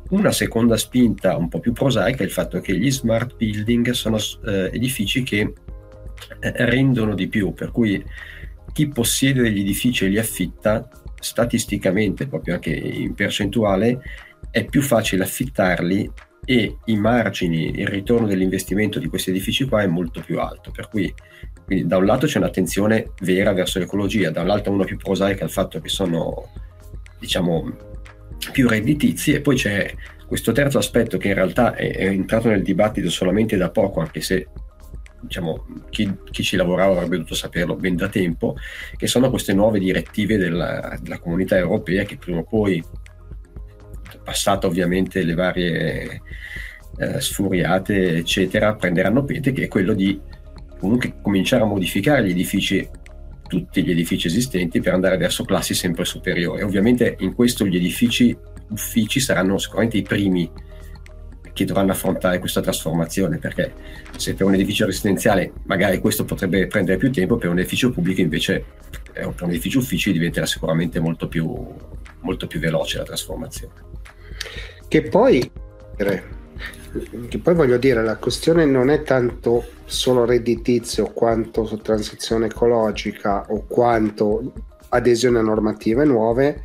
Speaker 5: Una seconda spinta un po' più prosaica è il fatto che gli smart building sono eh, edifici che eh, rendono di più, per cui chi possiede degli edifici e li affitta, statisticamente, proprio anche in percentuale, è più facile affittarli e i margini, il ritorno dell'investimento di questi edifici qua è molto più alto. Per cui quindi, da un lato c'è un'attenzione vera verso l'ecologia, dall'altro una più prosaica al fatto che sono diciamo più redditizi e poi c'è questo terzo aspetto che in realtà è, è entrato nel dibattito solamente da poco, anche se diciamo, chi, chi, ci lavorava avrebbe dovuto saperlo ben da tempo, che sono queste nuove direttive della, della comunità europea che prima o poi passata ovviamente le varie eh, sfuriate, eccetera, prenderanno piede, che è quello di comunque cominciare a modificare gli edifici tutti gli edifici esistenti per andare verso classi sempre superiori. Ovviamente in questo gli edifici uffici saranno sicuramente i primi che dovranno affrontare questa trasformazione, perché se per un edificio residenziale magari questo potrebbe prendere più tempo, per un edificio pubblico invece, per un edificio uffici diventerà sicuramente molto più, molto più veloce la trasformazione.
Speaker 3: Che poi, che poi voglio dire, la questione non è tanto solo redditizio quanto transizione ecologica o quanto adesione a normative nuove,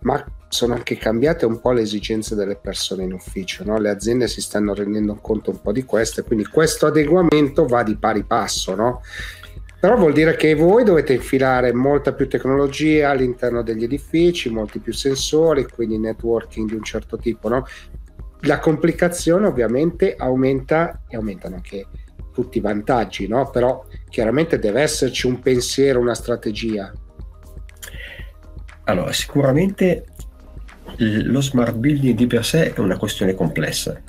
Speaker 3: ma sono anche cambiate un po' le esigenze delle persone in ufficio, no? le aziende si stanno rendendo conto un po' di questo, quindi questo adeguamento va di pari passo, no? però vuol dire che voi dovete infilare molta più tecnologia all'interno degli edifici, molti più sensori, quindi networking di un certo tipo. No? La complicazione ovviamente aumenta e aumentano anche tutti i vantaggi, no? però chiaramente deve esserci un pensiero, una strategia.
Speaker 5: Allora, sicuramente lo smart building di per sé è una questione complessa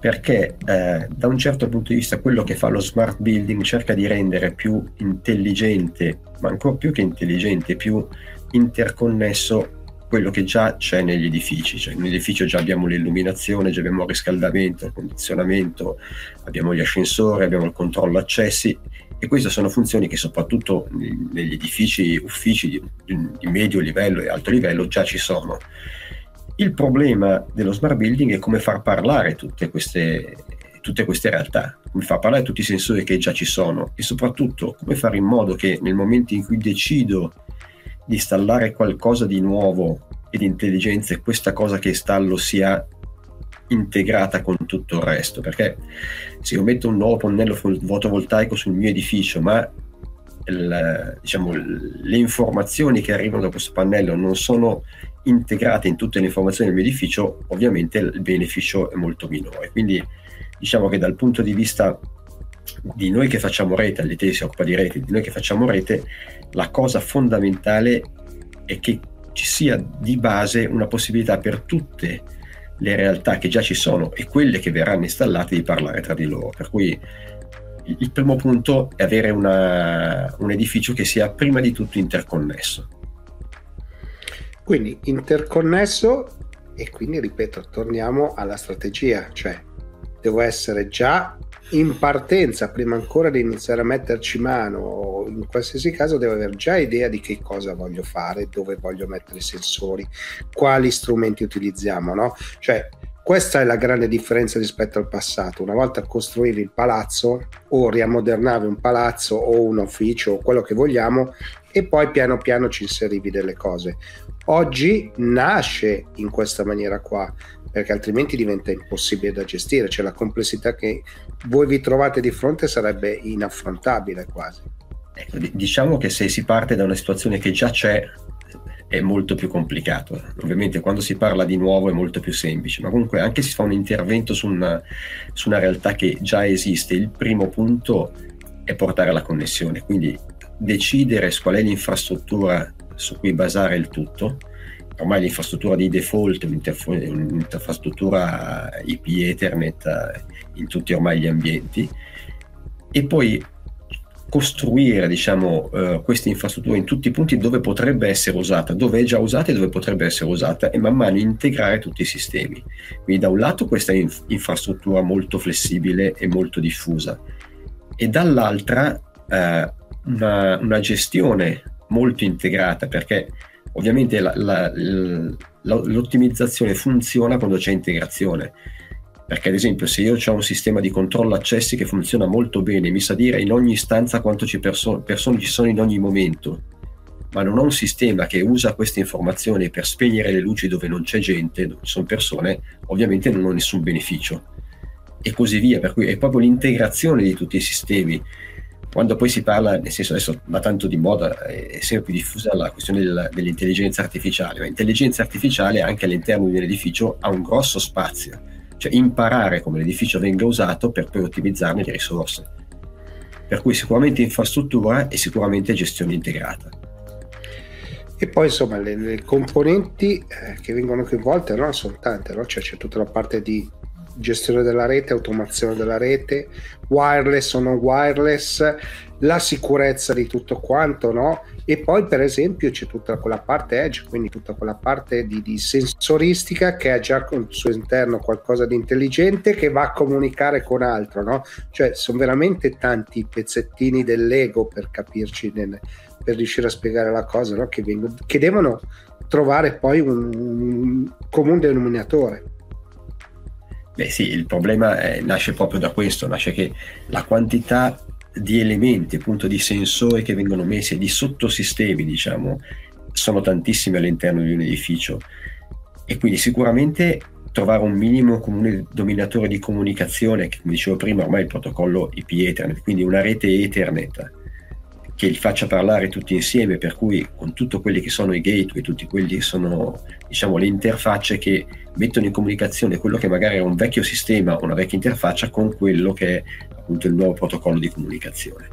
Speaker 5: perché eh, da un certo punto di vista quello che fa lo smart building cerca di rendere più intelligente, ma ancora più che intelligente, più interconnesso quello che già c'è negli edifici, cioè in un già abbiamo l'illuminazione, già abbiamo il riscaldamento, il condizionamento, abbiamo gli ascensori, abbiamo il controllo accessi e queste sono funzioni che soprattutto negli edifici, uffici di, di medio livello e alto livello già ci sono. Il problema dello smart building è come far parlare tutte queste, tutte queste realtà, come far parlare tutti i sensori che già ci sono e soprattutto come fare in modo che nel momento in cui decido di installare qualcosa di nuovo e di intelligenza e questa cosa che installo sia integrata con tutto il resto, perché se io metto un nuovo pannello fotovoltaico sul mio edificio, ma il, diciamo, le informazioni che arrivano da questo pannello non sono integrate in tutte le informazioni del mio edificio, ovviamente il beneficio è molto minore. Quindi diciamo che dal punto di vista di noi che facciamo rete, l'IT si occupa di rete, di noi che facciamo rete, la cosa fondamentale è che ci sia di base una possibilità per tutte le realtà che già ci sono e quelle che verranno installate di parlare tra di loro. Per cui il primo punto è avere una, un edificio che sia prima di tutto interconnesso.
Speaker 3: Quindi interconnesso e quindi ripeto, torniamo alla strategia, cioè devo essere già in partenza, prima ancora di iniziare a metterci mano, in qualsiasi caso devo avere già idea di che cosa voglio fare, dove voglio mettere i sensori, quali strumenti utilizziamo, no? Cioè, questa è la grande differenza rispetto al passato. Una volta costruivi il palazzo o riammodernavi un palazzo o un ufficio o quello che vogliamo e poi piano piano ci inserivi delle cose. Oggi nasce in questa maniera qua, perché altrimenti diventa impossibile da gestire, cioè la complessità che voi vi trovate di fronte sarebbe inaffrontabile quasi.
Speaker 5: Ecco, diciamo che se si parte da una situazione che già c'è è molto più complicato. Ovviamente quando si parla di nuovo è molto più semplice, ma comunque anche se si fa un intervento su una, su una realtà che già esiste, il primo punto è portare la connessione, quindi decidere qual è l'infrastruttura su cui basare il tutto ormai l'infrastruttura di default è un'infrastruttura IP Ethernet eh, in tutti ormai gli ambienti e poi costruire diciamo, uh, questa infrastruttura in tutti i punti dove potrebbe essere usata, dove è già usata e dove potrebbe essere usata e man mano integrare tutti i sistemi. Quindi da un lato questa inf- infrastruttura molto flessibile e molto diffusa e dall'altra uh, una, una gestione molto integrata perché Ovviamente la, la, l'ottimizzazione funziona quando c'è integrazione, perché ad esempio se io ho un sistema di controllo accessi che funziona molto bene, mi sa dire in ogni stanza quante perso- persone ci sono in ogni momento, ma non ho un sistema che usa queste informazioni per spegnere le luci dove non c'è gente, dove ci sono persone, ovviamente non ho nessun beneficio. E così via, per cui è proprio l'integrazione di tutti i sistemi quando poi si parla, nel senso adesso va tanto di moda, è sempre più diffusa la questione del, dell'intelligenza artificiale, ma l'intelligenza artificiale anche all'interno di un edificio ha un grosso spazio, cioè imparare come l'edificio venga usato per poi ottimizzarne le risorse. Per cui sicuramente infrastruttura e sicuramente gestione integrata.
Speaker 3: E poi insomma le, le componenti eh, che vengono coinvolte no? sono tante, no? cioè, c'è tutta la parte di gestione della rete, automazione della rete, wireless o non wireless, la sicurezza di tutto quanto, no? E poi per esempio c'è tutta quella parte edge, quindi tutta quella parte di, di sensoristica che ha già al suo interno qualcosa di intelligente che va a comunicare con altro, no? Cioè sono veramente tanti pezzettini dell'ego per capirci, nel, per riuscire a spiegare la cosa, no? Che, vengono, che devono trovare poi un, un comune denominatore.
Speaker 5: Beh sì, il problema è, nasce proprio da questo, nasce che la quantità di elementi, appunto di sensori che vengono messi di sottosistemi, diciamo, sono tantissimi all'interno di un edificio. E quindi sicuramente trovare un minimo comune dominatore di comunicazione, che come dicevo prima ormai il protocollo IP Ethernet, quindi una rete Ethernet che li faccia parlare tutti insieme, per cui con tutti quelli che sono i gateway, tutti quelli che sono diciamo, le interfacce che mettono in comunicazione quello che magari è un vecchio sistema o una vecchia interfaccia con quello che è appunto il nuovo protocollo di comunicazione.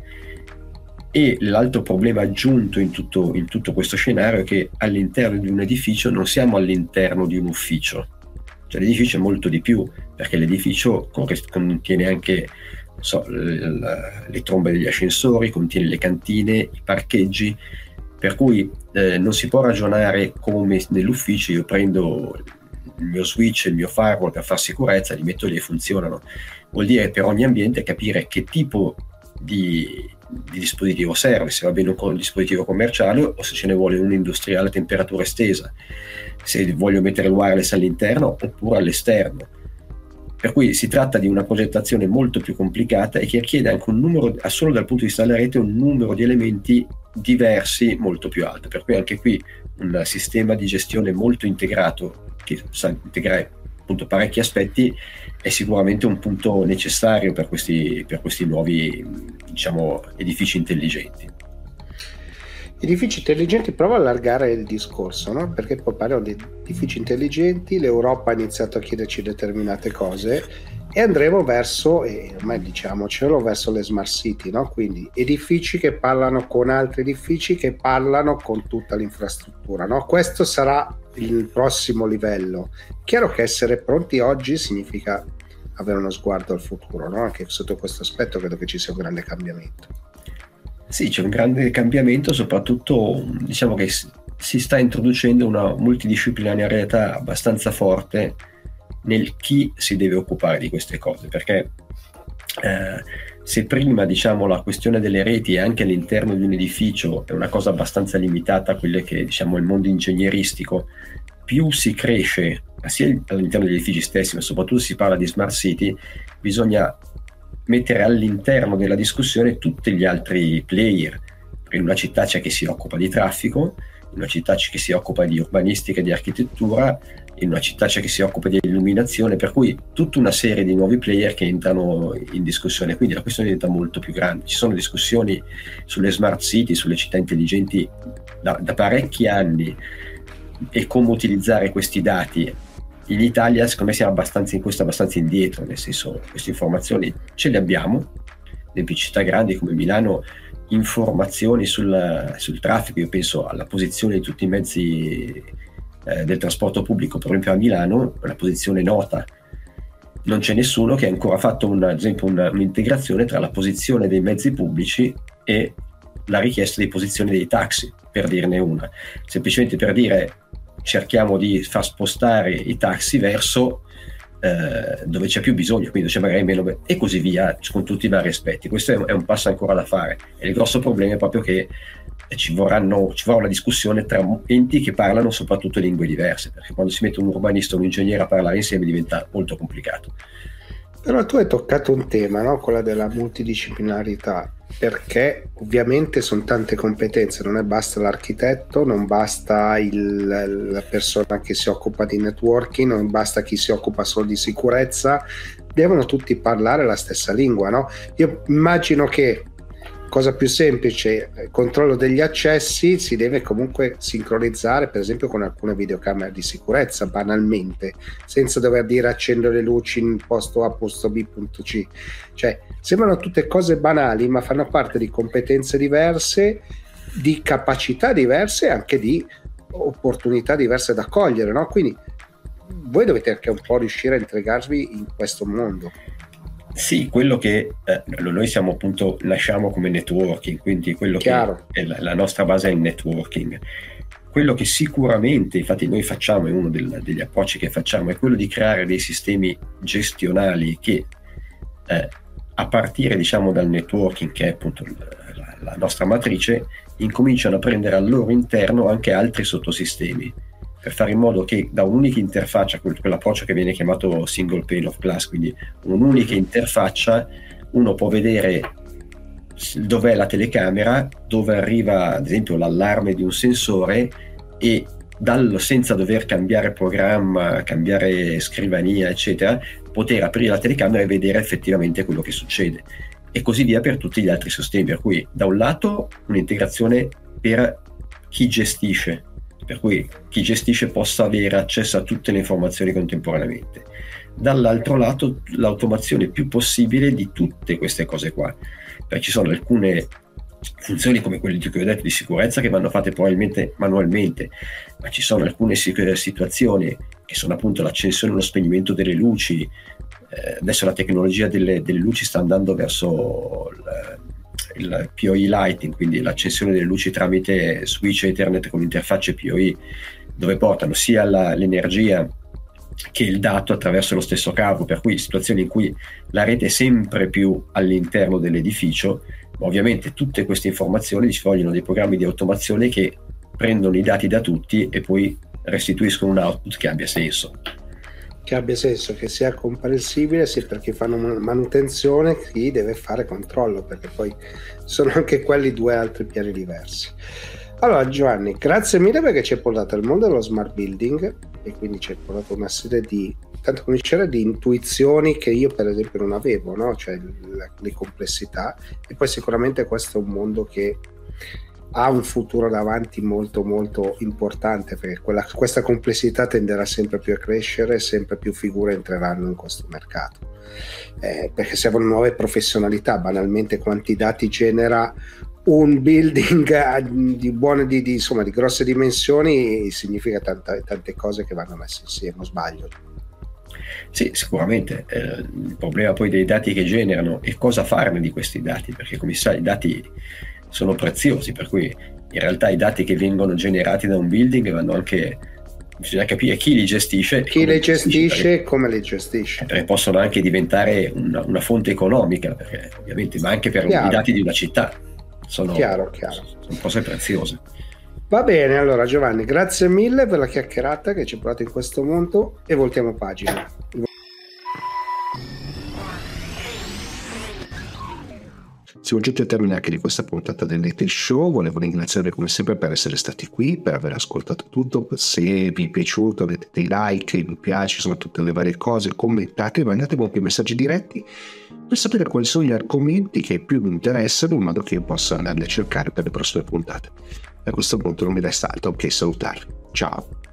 Speaker 5: E l'altro problema aggiunto in tutto, in tutto questo scenario è che all'interno di un edificio non siamo all'interno di un ufficio, cioè l'edificio è molto di più, perché l'edificio contiene anche so, le, le trombe degli ascensori, contiene le cantine, i parcheggi, per cui eh, non si può ragionare come nell'ufficio io prendo il mio switch, il mio firewall per fare sicurezza, li metto lì e funzionano. Vuol dire per ogni ambiente capire che tipo di, di dispositivo serve, se va bene un dispositivo commerciale o se ce ne vuole un industriale a temperatura estesa, se voglio mettere il wireless all'interno oppure all'esterno per cui si tratta di una progettazione molto più complicata e che richiede anche un numero, solo dal punto di vista della rete, un numero di elementi diversi molto più alto. Per cui anche qui un sistema di gestione molto integrato, che sa integrare appunto parecchi aspetti, è sicuramente un punto necessario per questi, per questi nuovi diciamo, edifici intelligenti.
Speaker 3: Edifici intelligenti, prova a allargare il discorso, no? perché poi parliamo di edifici intelligenti, l'Europa ha iniziato a chiederci determinate cose e andremo verso, e ormai diciamocelo, verso le smart city, no? quindi edifici che parlano con altri edifici che parlano con tutta l'infrastruttura. No? Questo sarà il prossimo livello. Chiaro che essere pronti oggi significa avere uno sguardo al futuro, anche sotto questo aspetto credo che ci sia un grande cambiamento.
Speaker 5: Sì, c'è un grande cambiamento, soprattutto diciamo che si sta introducendo una multidisciplinarietà abbastanza forte nel chi si deve occupare di queste cose, perché eh, se prima diciamo, la questione delle reti anche all'interno di un edificio è una cosa abbastanza limitata a quelle che diciamo il mondo ingegneristico, più si cresce sia all'interno degli edifici stessi, ma soprattutto si parla di smart city, bisogna mettere all'interno della discussione tutti gli altri player. In una città c'è chi si occupa di traffico, in una città c'è chi si occupa di urbanistica e di architettura, in una città c'è chi si occupa di illuminazione, per cui tutta una serie di nuovi player che entrano in discussione, quindi la questione diventa molto più grande. Ci sono discussioni sulle smart city, sulle città intelligenti da, da parecchi anni e come utilizzare questi dati in Italia secondo me siamo abbastanza in questo abbastanza indietro, nel senso queste informazioni ce le abbiamo, le città grandi come Milano informazioni sul, sul traffico, io penso alla posizione di tutti i mezzi eh, del trasporto pubblico, per esempio a Milano, una posizione nota. Non c'è nessuno che ha ancora fatto un, ad esempio una, un'integrazione tra la posizione dei mezzi pubblici e la richiesta di posizione dei taxi, per dirne una. Semplicemente per dire cerchiamo di far spostare i taxi verso eh, dove c'è più bisogno, quindi c'è magari meno e così via con tutti i vari aspetti. Questo è, è un passo ancora da fare e il grosso problema è proprio che ci, vorranno, ci vorrà una discussione tra enti che parlano soprattutto lingue diverse, perché quando si mette un urbanista o un ingegnere a parlare insieme diventa molto complicato.
Speaker 3: Però tu hai toccato un tema, no? quella della multidisciplinarità, perché ovviamente sono tante competenze, non è basta l'architetto, non basta il, la persona che si occupa di networking, non basta chi si occupa solo di sicurezza, devono tutti parlare la stessa lingua. No? Io immagino che cosa più semplice, il controllo degli accessi si deve comunque sincronizzare per esempio con alcune videocamere di sicurezza banalmente, senza dover dire accendo le luci in posto A, posto B, punto C. Cioè, sembrano tutte cose banali ma fanno parte di competenze diverse di capacità diverse e anche di opportunità diverse da cogliere, no? Quindi voi dovete anche un po' riuscire a integrarvi in questo mondo.
Speaker 5: Sì, quello che eh, noi siamo appunto, nasciamo come networking, quindi quello Chiaro. che è la, la, nostra base è il networking. Quello che sicuramente, infatti noi facciamo, è uno del, degli approcci che facciamo, è quello di creare dei sistemi gestionali che eh, a partire diciamo dal networking, che è appunto la, la nostra matrice, incominciano a prendere al loro interno anche altri sottosistemi per fare in modo che da un'unica interfaccia, quell'approccio che viene chiamato single pane of glass, quindi un'unica interfaccia, uno può vedere dov'è la telecamera, dove arriva ad esempio l'allarme di un sensore e dal, senza dover cambiare programma, cambiare scrivania, eccetera, poter aprire la telecamera e vedere effettivamente quello che succede. E così via per tutti gli altri sistemi. Per cui, da un lato, un'integrazione per chi gestisce per cui chi gestisce possa avere accesso a tutte le informazioni contemporaneamente. Dall'altro lato l'automazione più possibile di tutte queste cose qua, perché ci sono alcune funzioni come quelle di cui ho detto di sicurezza che vanno fatte probabilmente manualmente, ma ci sono alcune situazioni che sono appunto l'accensione e lo spegnimento delle luci, eh, adesso la tecnologia delle, delle, luci sta andando verso il, il PoE Lighting, quindi l'accensione delle luci tramite switch Ethernet con interfacce PoE, dove portano sia la, l'energia che il dato attraverso lo stesso cavo, per cui situazioni in cui la rete è sempre più all'interno dell'edificio, ovviamente tutte queste informazioni ci vogliono dei programmi di automazione che prendono i dati da tutti e poi restituiscono un output che abbia senso
Speaker 3: che abbia senso, che sia comprensibile sia per chi fanno manutenzione, chi deve fare controllo, perché poi sono anche quelli due altri piani diversi. Allora Giovanni, grazie mille perché ci hai portato al mondo dello smart building e quindi ci hai portato una serie di, tanto come c'era, di intuizioni che io per esempio non avevo, no? cioè le, le complessità e poi sicuramente questo è un mondo che ha un futuro davanti molto molto importante perché quella, questa complessità tenderà sempre più a crescere, sempre più figure entreranno in questo mercato. Eh, perché servono nuove professionalità, banalmente quanti dati genera un building di, buone, di, di, insomma, di grosse dimensioni significa tanta, tante cose che vanno messe insieme, sbaglio?
Speaker 5: Sì, sicuramente. Eh, il problema poi dei dati che generano e cosa farne di questi dati, perché come sai i dati sono preziosi, per cui in realtà i dati che vengono generati da un building vanno anche bisogna capire chi li gestisce
Speaker 3: chi li gestisce e come li gestisce
Speaker 5: perché possono anche diventare una, una fonte economica perché, ovviamente ma anche per chiaro. i dati di una città sono, chiaro, chiaro. sono cose preziose
Speaker 3: va bene allora Giovanni grazie mille per la chiacchierata che ci ha portato in questo mondo e voltiamo pagina
Speaker 1: Siamo giunti al termine anche di questa puntata del Little Show. Volevo ringraziarvi come sempre per essere stati qui, per aver ascoltato tutto. Se vi è piaciuto, avete dei like, mi piace, insomma, tutte le varie cose, commentate, mandatemi anche messaggi diretti per sapere quali sono gli argomenti che più vi interessano, in modo che io possa andarli a cercare per le prossime puntate. A questo punto non mi resta altro che salutarvi. Ciao!